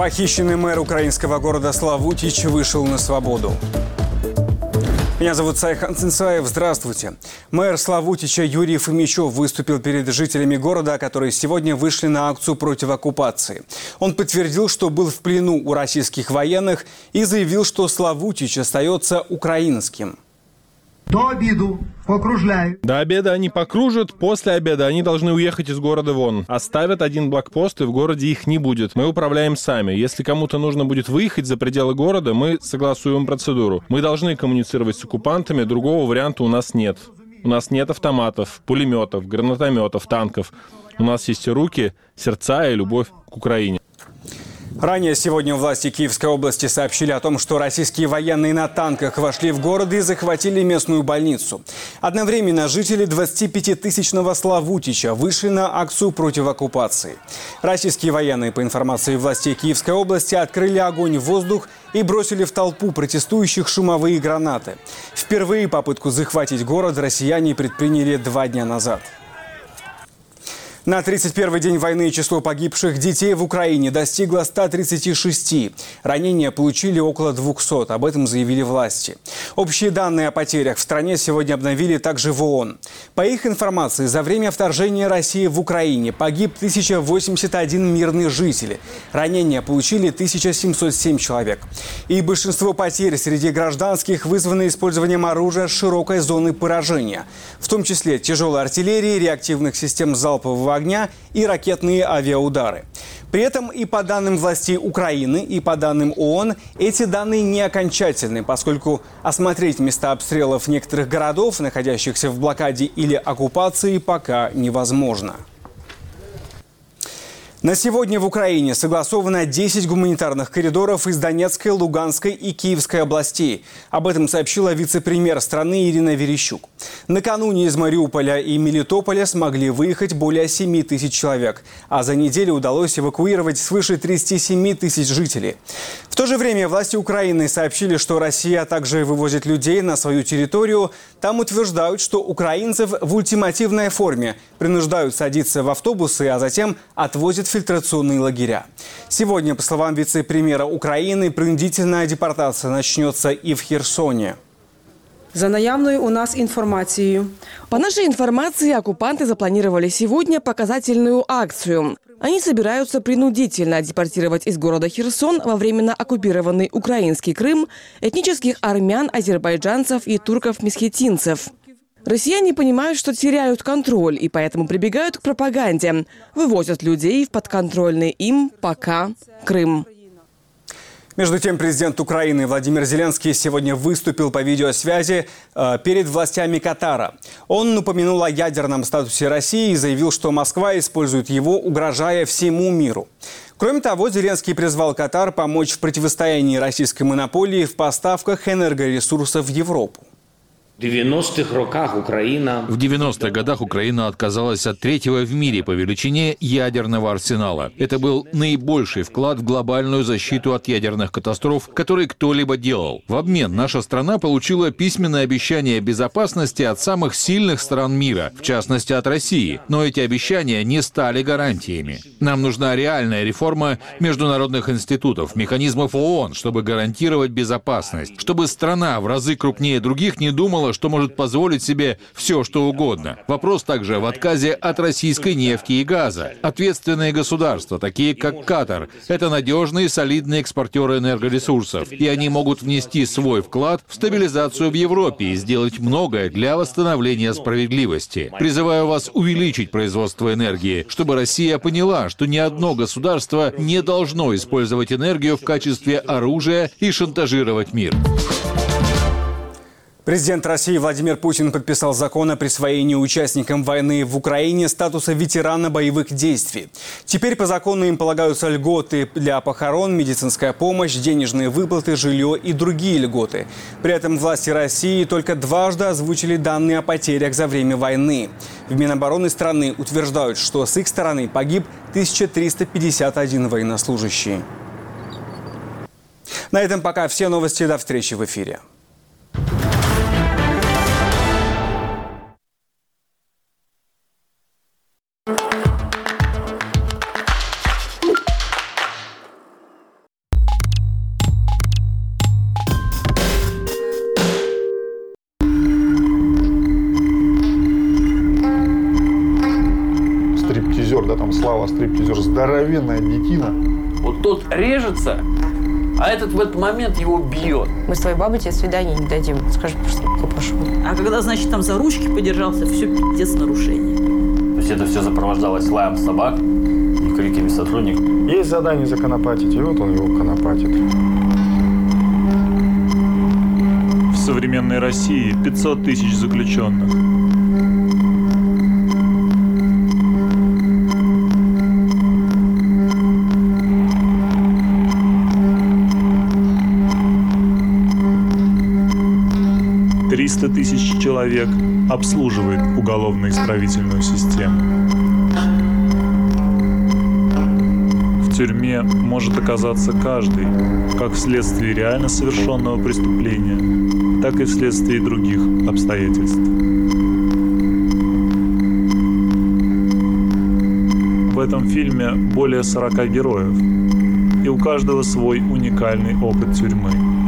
Похищенный мэр украинского города Славутич вышел на свободу. Меня зовут Сайхан Цинцаев. Здравствуйте. Мэр Славутича Юрий Фомичев выступил перед жителями города, которые сегодня вышли на акцию против оккупации. Он подтвердил, что был в плену у российских военных и заявил, что Славутич остается украинским. До обіду покружляють. До обеда они покружат, после обеда они должны уехать из города вон. Оставят один блокпост, и в городе их не будет. Мы управляем сами. Если кому-то нужно будет выехать за пределы города, мы согласуем процедуру. Мы должны коммуницировать с оккупантами, другого варианта у нас нет. У нас нет автоматов, пулеметов, гранатометов, танков. У нас есть руки, сердца и любовь к Украине. Ранее сегодня власти Киевской области сообщили о том, что российские военные на танках вошли в город и захватили местную больницу. Одновременно жители 25-тысячного Славутича вышли на акцию против оккупации. Российские военные, по информации властей Киевской области, открыли огонь в воздух и бросили в толпу протестующих шумовые гранаты. Впервые попытку захватить город россияне предприняли два дня назад. На 31 день войны число погибших детей в Украине достигло 136. Ранения получили около 200. Об этом заявили власти. Общие данные о потерях в стране сегодня обновили также в ООН. По их информации, за время вторжения России в Украине погиб 1081 мирный житель. Ранения получили 1707 человек. И большинство потерь среди гражданских вызваны использованием оружия широкой зоны поражения, в том числе тяжелой артиллерии, реактивных систем залпового огня и ракетные авиаудары. При этом и по данным властей Украины, и по данным ООН, эти данные не окончательны, поскольку осмотреть места обстрелов некоторых городов, находящихся в блокаде или оккупации, пока невозможно. На сегодня в Украине согласовано 10 гуманитарных коридоров из Донецкой, Луганской и Киевской областей. Об этом сообщила вице-премьер страны Ирина Верещук. Накануне из Мариуполя и Мелитополя смогли выехать более 7 тысяч человек, а за неделю удалось эвакуировать свыше 37 тысяч жителей. В то же время власти Украины сообщили, что Россия также вывозит людей на свою территорию. Там утверждают, что украинцев в ультимативной форме принуждают садиться в автобусы, а затем отвозят фильтрационные лагеря. Сегодня, по словам вице-премьера Украины, принудительная депортация начнется и в Херсоне. За наявною у нас информацией. По нашей информации, оккупанты запланировали сегодня показательную акцию. Они собираются принудительно депортировать из города Херсон во временно оккупированный украинский Крым этнических армян, азербайджанцев и турков-месхетинцев. Россияне понимают, что теряют контроль, и поэтому прибегают к пропаганде. Вывозят людей в подконтрольный им пока Крым. Между тем, президент Украины Владимир Зеленский сегодня выступил по видеосвязи э, перед властями Катара. Он упомянул о ядерном статусе России и заявил, что Москва использует его, угрожая всему миру. Кроме того, Зеленский призвал Катар помочь в противостоянии российской монополии в поставках энергоресурсов в Европу. В 90-х роках Украина... В 90-х годах Украина отказалась от третьего в мире по величине ядерного арсенала. Это был наибольший вклад в глобальную защиту от ядерных катастроф, который кто-либо делал. В обмен наша страна получила письменное обещание безопасности от самых сильных стран мира, в частности от России. Но эти обещания не стали гарантиями. Нам нужна реальная реформа международных институтов, механизмов ООН, чтобы гарантировать безопасность, чтобы страна в разы крупнее других не думала, что может позволить себе все, что угодно. Вопрос также в отказе от российской нефти и газа. Ответственные государства, такие как Катар, это надежные солидные экспортеры энергоресурсов, и они могут внести свой вклад в стабилизацию в Европе и сделать многое для восстановления справедливости. Призываю вас увеличить производство энергии, чтобы Россия поняла, что ни одно государство не должно использовать энергию в качестве оружия и шантажировать мир. Президент России Владимир Путин подписал закон о присвоении участникам войны в Украине статуса ветерана боевых действий. Теперь по закону им полагаются льготы для похорон, медицинская помощь, денежные выплаты, жилье и другие льготы. При этом власти России только дважды озвучили данные о потерях за время войны. В Минобороны страны утверждают, что с их стороны погиб 1351 военнослужащий. На этом пока все новости. До встречи в эфире. Здоровенная детина. Вот тот режется, а этот в этот момент его бьет. Мы с твоей бабой тебе свидание не дадим. Скажи, просто пошел. А когда, значит, там за ручки подержался, все пиздец нарушение. То есть это все сопровождалось лаем собак и криками сотрудников. Есть задание законопатить, и вот он его конопатит. В современной России 500 тысяч заключенных. Человек обслуживает уголовно-исправительную систему. В тюрьме может оказаться каждый, как вследствие реально совершенного преступления, так и вследствие других обстоятельств. В этом фильме более 40 героев, и у каждого свой уникальный опыт тюрьмы.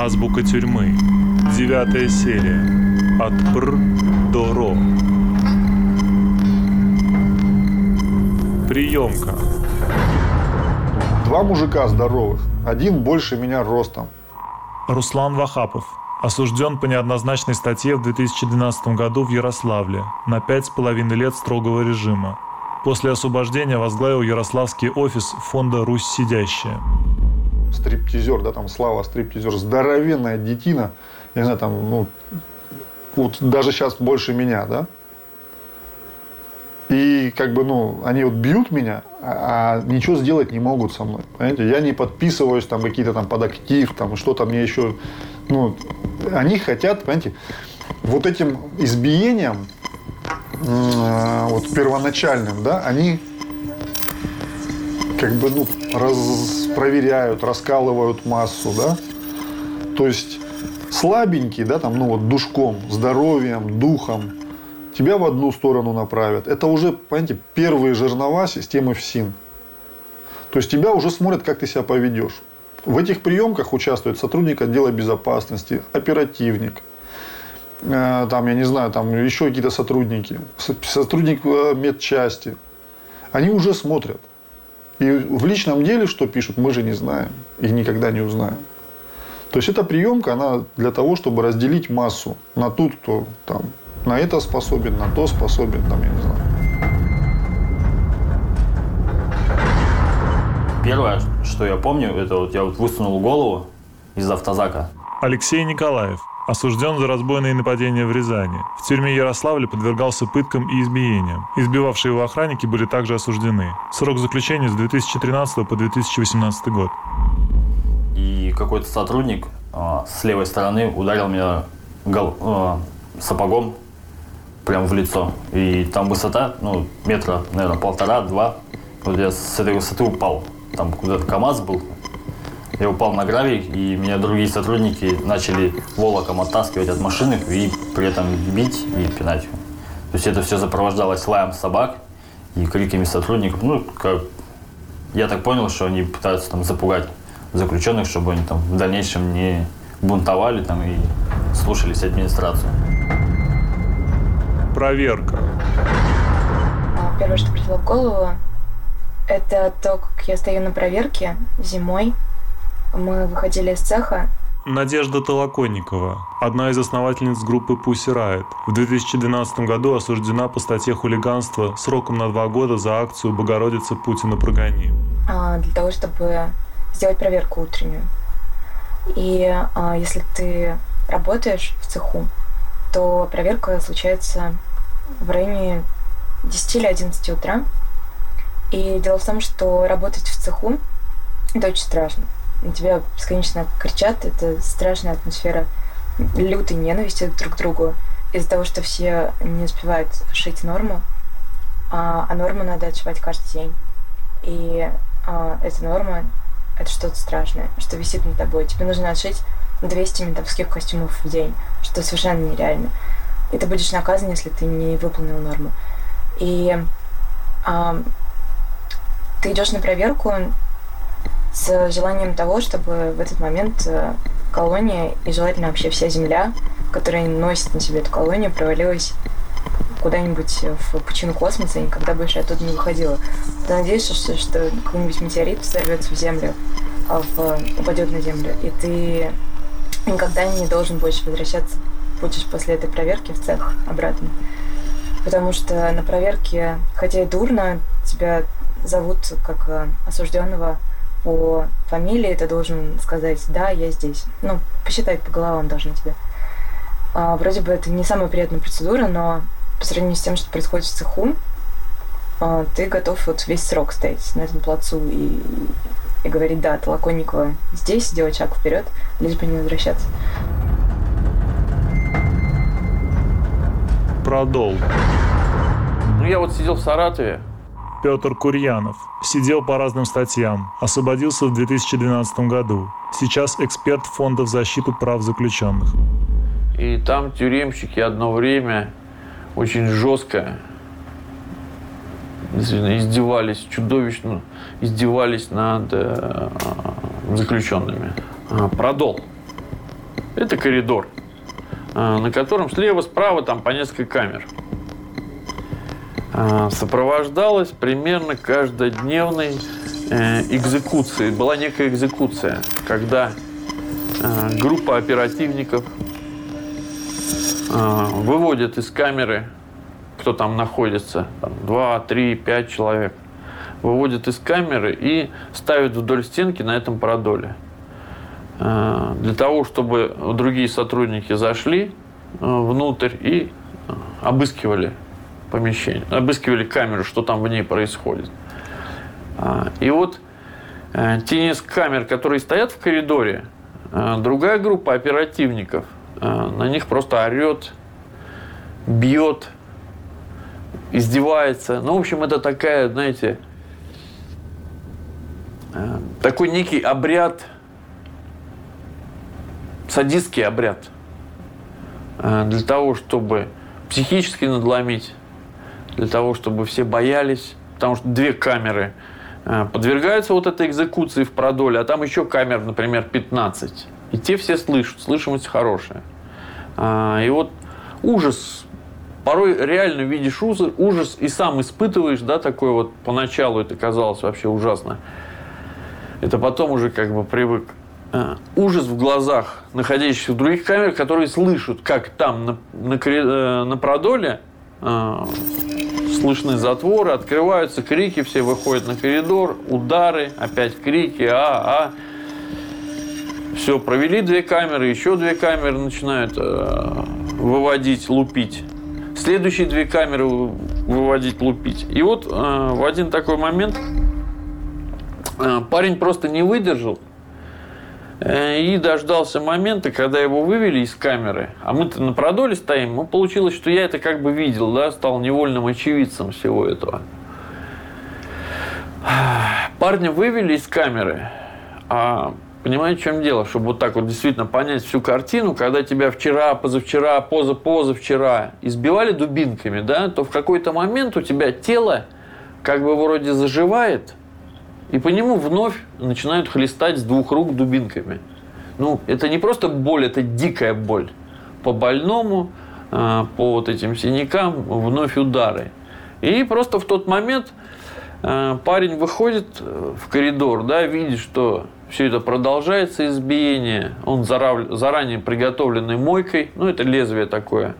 Азбука тюрьмы. Девятая серия. От Пр до Ро. Приемка. Два мужика здоровых, один больше меня ростом. Руслан Вахапов. Осужден по неоднозначной статье в 2012 году в Ярославле на пять с половиной лет строгого режима. После освобождения возглавил Ярославский офис фонда «Русь сидящая». Стриптизер, да, там Слава стриптизер, здоровенная детина. Я не знаю, там, ну, вот даже сейчас больше меня, да. И как бы, ну, они вот бьют меня, а, а ничего сделать не могут со мной. Понимаете? Я не подписываюсь, там, какие-то там под актив, там, что-то мне еще, ну, они хотят, понимаете, вот этим избиением, э, вот первоначальным, да, они как бы, ну, раз, проверяют, раскалывают массу, да. То есть слабенький, да, там, ну вот душком, здоровьем, духом, тебя в одну сторону направят. Это уже, понимаете, первые жернова системы ФСИН. То есть тебя уже смотрят, как ты себя поведешь. В этих приемках участвует сотрудник отдела безопасности, оперативник, э, там, я не знаю, там еще какие-то сотрудники, сотрудник э, медчасти. Они уже смотрят. И в личном деле, что пишут, мы же не знаем и никогда не узнаем. То есть эта приемка, она для того, чтобы разделить массу на ту, кто там на это способен, на то способен, там, я не знаю. Первое, что я помню, это вот я вот высунул голову из автозака. Алексей Николаев. Осужден за разбойные нападения в Рязани. В тюрьме Ярославля подвергался пыткам и избиениям. Избивавшие его охранники были также осуждены. Срок заключения с 2013 по 2018 год. И какой-то сотрудник а, с левой стороны ударил меня гол, а, сапогом прям в лицо. И там высота, ну, метра, наверное, полтора-два. Вот я с этой высоты упал. Там куда-то КАМАЗ был, я упал на гравий, и меня другие сотрудники начали волоком оттаскивать от машины и при этом бить и пинать. То есть это все сопровождалось лаем собак и криками сотрудников. Ну, как я так понял, что они пытаются там запугать заключенных, чтобы они там в дальнейшем не бунтовали там и слушались администрацию. Проверка. Первое, что пришло в голову, это то, как я стою на проверке зимой мы выходили из цеха. Надежда Толоконникова, одна из основательниц группы Pussy Riot, в 2012 году осуждена по статье хулиганства сроком на два года за акцию «Богородица Путина прогони». А, для того, чтобы сделать проверку утреннюю. И а, если ты работаешь в цеху, то проверка случается в районе 10 или 11 утра. И дело в том, что работать в цеху – это очень страшно на тебя бесконечно кричат, это страшная атмосфера лютой ненависти друг к другу из-за того, что все не успевают шить норму, а, а норму надо отшивать каждый день. И а, эта норма — это что-то страшное, что висит над тобой. Тебе нужно отшить 200 ментовских костюмов в день, что совершенно нереально. И ты будешь наказан, если ты не выполнил норму. И а, ты идешь на проверку, с желанием того, чтобы в этот момент э, колония, и желательно вообще вся земля, которая носит на себе эту колонию, провалилась куда-нибудь в пучину космоса и никогда больше оттуда не выходила. Ты надеешься, что, что какой-нибудь метеорит сорвется в землю, а в, упадет на землю, и ты никогда не должен больше возвращаться будешь после этой проверки в цех обратно. Потому что на проверке, хотя и дурно, тебя зовут как э, осужденного по фамилии, ты должен сказать, да, я здесь. Ну, посчитать по головам должны тебе. А, вроде бы это не самая приятная процедура, но по сравнению с тем, что происходит в цеху, а, ты готов вот весь срок стоять на этом плацу и, и говорить, да, Толоконникова здесь, сделать шаг вперед, лишь бы не возвращаться. Продол. Ну, я вот сидел в Саратове. Петр Курьянов. Сидел по разным статьям. Освободился в 2012 году. Сейчас эксперт Фонда в защиту прав заключенных. И там тюремщики одно время очень жестко издевались, чудовищно издевались над э, заключенными. А, продол. Это коридор, э, на котором слева, справа там по несколько камер. Э, сопровождалась примерно каждодневной э, экзекуцией. Была некая экзекуция, когда э, группа оперативников выводят из камеры кто там находится, там, 2, 3, 5 человек, выводят из камеры и ставят вдоль стенки на этом продоле. Для того, чтобы другие сотрудники зашли внутрь и обыскивали помещение, обыскивали камеру, что там в ней происходит. А, и вот э, те несколько камер, которые стоят в коридоре, другая группа оперативников на них просто орет, бьет, издевается. Ну, в общем, это такая, знаете, э, такой некий обряд, садистский обряд, э, для того, чтобы психически надломить, для того, чтобы все боялись, потому что две камеры э, подвергаются вот этой экзекуции в продоле, а там еще камер, например, 15. И те все слышат, слышимость хорошая. И вот ужас порой реально видишь ужас, и сам испытываешь, да, такой вот поначалу это казалось вообще ужасно. Это потом уже как бы привык. А, ужас в глазах находящихся в других камерах, которые слышат, как там на, на, э, на продоле э, слышны затворы, открываются крики, все выходят на коридор, удары, опять крики, а, а. Все, провели две камеры, еще две камеры начинают э, выводить, лупить следующие две камеры выводить, лупить. И вот э, в один такой момент э, парень просто не выдержал и дождался момента, когда его вывели из камеры. А мы-то на продоле стоим. Ну, получилось, что я это как бы видел, да, стал невольным очевидцем всего этого. Парня вывели из камеры, а Понимаете, в чем дело? Чтобы вот так вот действительно понять всю картину, когда тебя вчера, позавчера, поза-позавчера избивали дубинками, да, то в какой-то момент у тебя тело как бы вроде заживает, и по нему вновь начинают хлестать с двух рук дубинками. Ну, это не просто боль, это дикая боль. По больному, а, по вот этим синякам вновь удары. И просто в тот момент а, парень выходит в коридор, да, видит, что все это продолжается избиение. Он заранее приготовленной мойкой, ну это лезвие такое,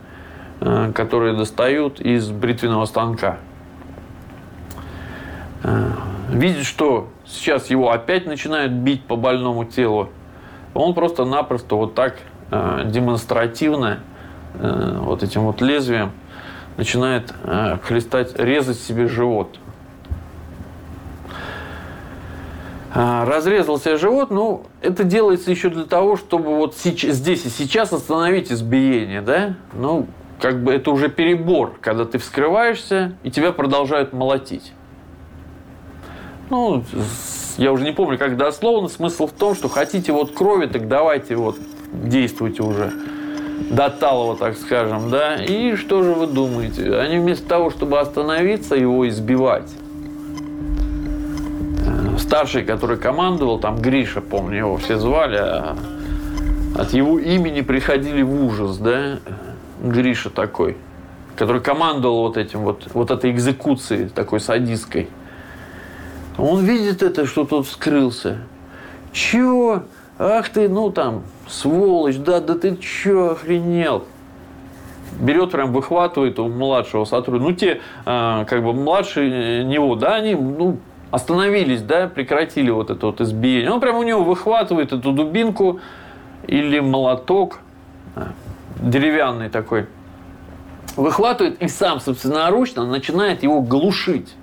э, которое достают из бритвенного станка. Э, видит, что сейчас его опять начинают бить по больному телу. Он просто-напросто вот так э, демонстративно вот этим вот лезвием начинает хлестать, резать себе живот. А, разрезал себе живот, ну, это делается еще для того, чтобы вот сейчас, здесь и сейчас остановить избиение, да? Ну, как бы это уже перебор, когда ты вскрываешься, и тебя продолжают молотить. Ну, я уже не помню, как дословно, смысл в том, что хотите вот крови, так давайте вот действуйте уже до талого, так скажем, да? И что же вы думаете? Они вместо того, чтобы остановиться, его избивать, старший, который командовал, там Гриша, помню, его все звали, а от его имени приходили в ужас, да, Гриша такой, который командовал вот этим вот, вот этой экзекуцией такой садистской. Он видит это, что тот вскрылся. Чего? Ах ты, ну там, сволочь, да, да ты чё, охренел? Берет прям, выхватывает у младшего сотрудника. Ну, те, а, как бы, младшие него, да, они, ну, остановились, да, прекратили вот это вот избиение. Он прям у него выхватывает эту дубинку или молоток, а, деревянный такой, выхватывает и сам собственноручно начинает его глушить.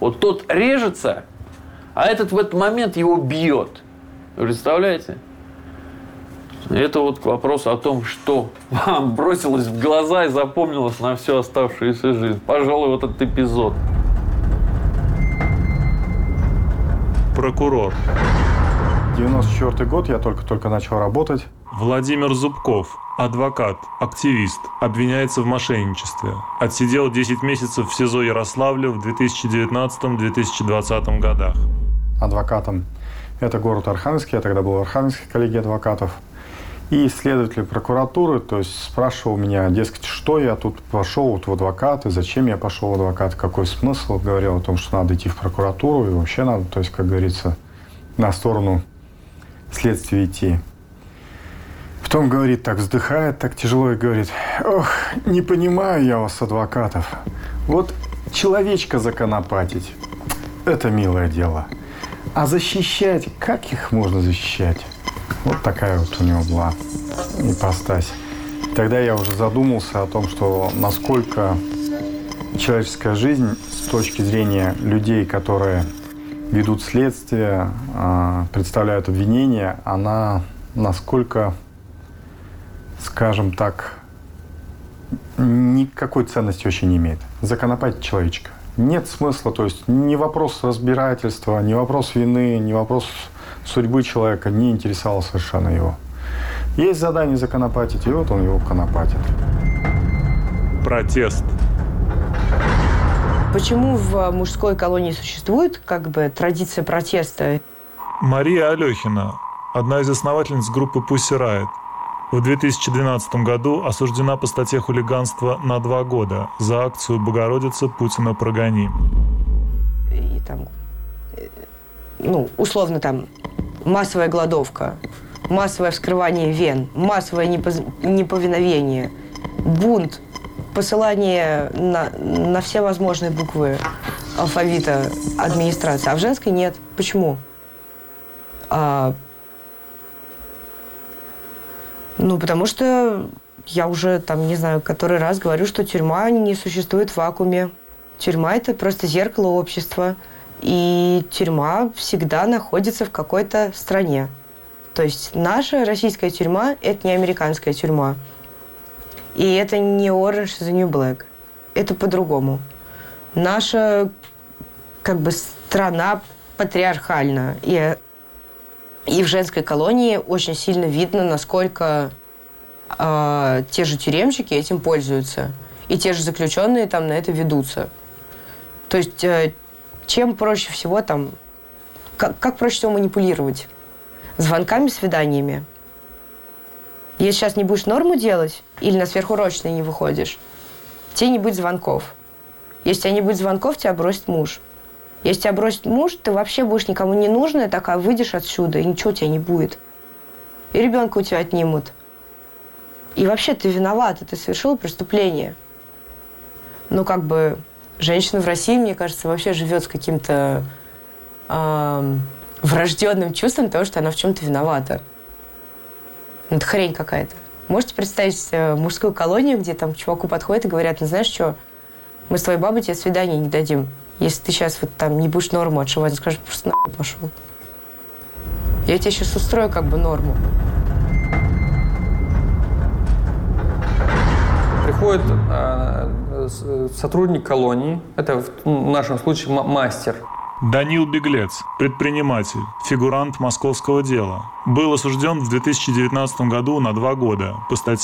Вот тот режется, а этот в этот момент его бьет. Представляете? Это вот к вопросу о том, что вам бросилось в глаза и запомнилось на всю оставшуюся жизнь. Пожалуй, вот этот эпизод. Прокурор. 94 год, я только-только начал работать. Владимир Зубков, адвокат, активист, обвиняется в мошенничестве. Отсидел 10 месяцев в СИЗО Ярославля в 2019-2020 годах. Адвокатом это город Архангельск, я тогда был в Архангельской коллегии адвокатов. И следователь прокуратуры, то есть спрашивал меня, дескать, что я тут пошел вот в адвокаты, зачем я пошел в адвокат, какой смысл, говорил о том, что надо идти в прокуратуру и вообще надо, то есть, как говорится, на сторону следствия идти. Потом говорит, так вздыхает, так тяжело и говорит, ох, не понимаю я вас, адвокатов. Вот человечка законопатить, это милое дело. А защищать, как их можно защищать? Вот такая вот у него была ипостась. Тогда я уже задумался о том, что насколько человеческая жизнь с точки зрения людей, которые ведут следствие, а, представляют обвинения, она насколько, скажем так, никакой ценности вообще не имеет. Законопатить человечка. Нет смысла, то есть не вопрос разбирательства, не вопрос вины, не вопрос судьбы человека не интересовал совершенно его. Есть задание законопатить, и вот он его конопатит. Протест. Почему в мужской колонии существует как бы традиция протеста? Мария Алехина, одна из основательниц группы Pussy Riot. В 2012 году осуждена по статье хулиганства на два года за акцию «Богородица Путина прогони». И там, ну, условно там, массовая голодовка, массовое вскрывание вен, массовое неповиновение, бунт, посылание на, на все возможные буквы алфавита администрации, а в женской нет. Почему? А, ну, потому что я уже, там, не знаю, который раз говорю, что тюрьма не существует в вакууме. Тюрьма – это просто зеркало общества. И тюрьма всегда находится в какой-то стране. То есть наша российская тюрьма – это не американская тюрьма. И это не Orange is the New Black. Это по-другому. Наша как бы страна патриархальна. И, и в женской колонии очень сильно видно, насколько э, те же тюремщики этим пользуются. И те же заключенные там на это ведутся. То есть э, чем проще всего там... Как, как проще всего манипулировать? Звонками, свиданиями. Если сейчас не будешь норму делать или на сверхурочные не выходишь, тебе не будет звонков. Если тебя не будет звонков, тебя бросит муж. Если тебя бросит муж, ты вообще будешь никому не нужная, такая выйдешь отсюда, и ничего у тебя не будет. И ребенка у тебя отнимут. И вообще ты виновата, ты совершила преступление. Ну, как бы, женщина в России, мне кажется, вообще живет с каким-то э, врожденным чувством того, что она в чем-то виновата. Ну, это хрень какая-то. Можете представить э, мужскую колонию, где там к чуваку подходят и говорят, ну знаешь что, мы с твоей бабой тебе свидание не дадим. Если ты сейчас вот там не будешь норму отшивать, скажешь, просто нахуй пошел. Я тебе сейчас устрою как бы норму. Приходит э, сотрудник колонии, это в нашем случае мастер, Данил Беглец, предприниматель, фигурант московского дела. Был осужден в 2019 году на два года по статье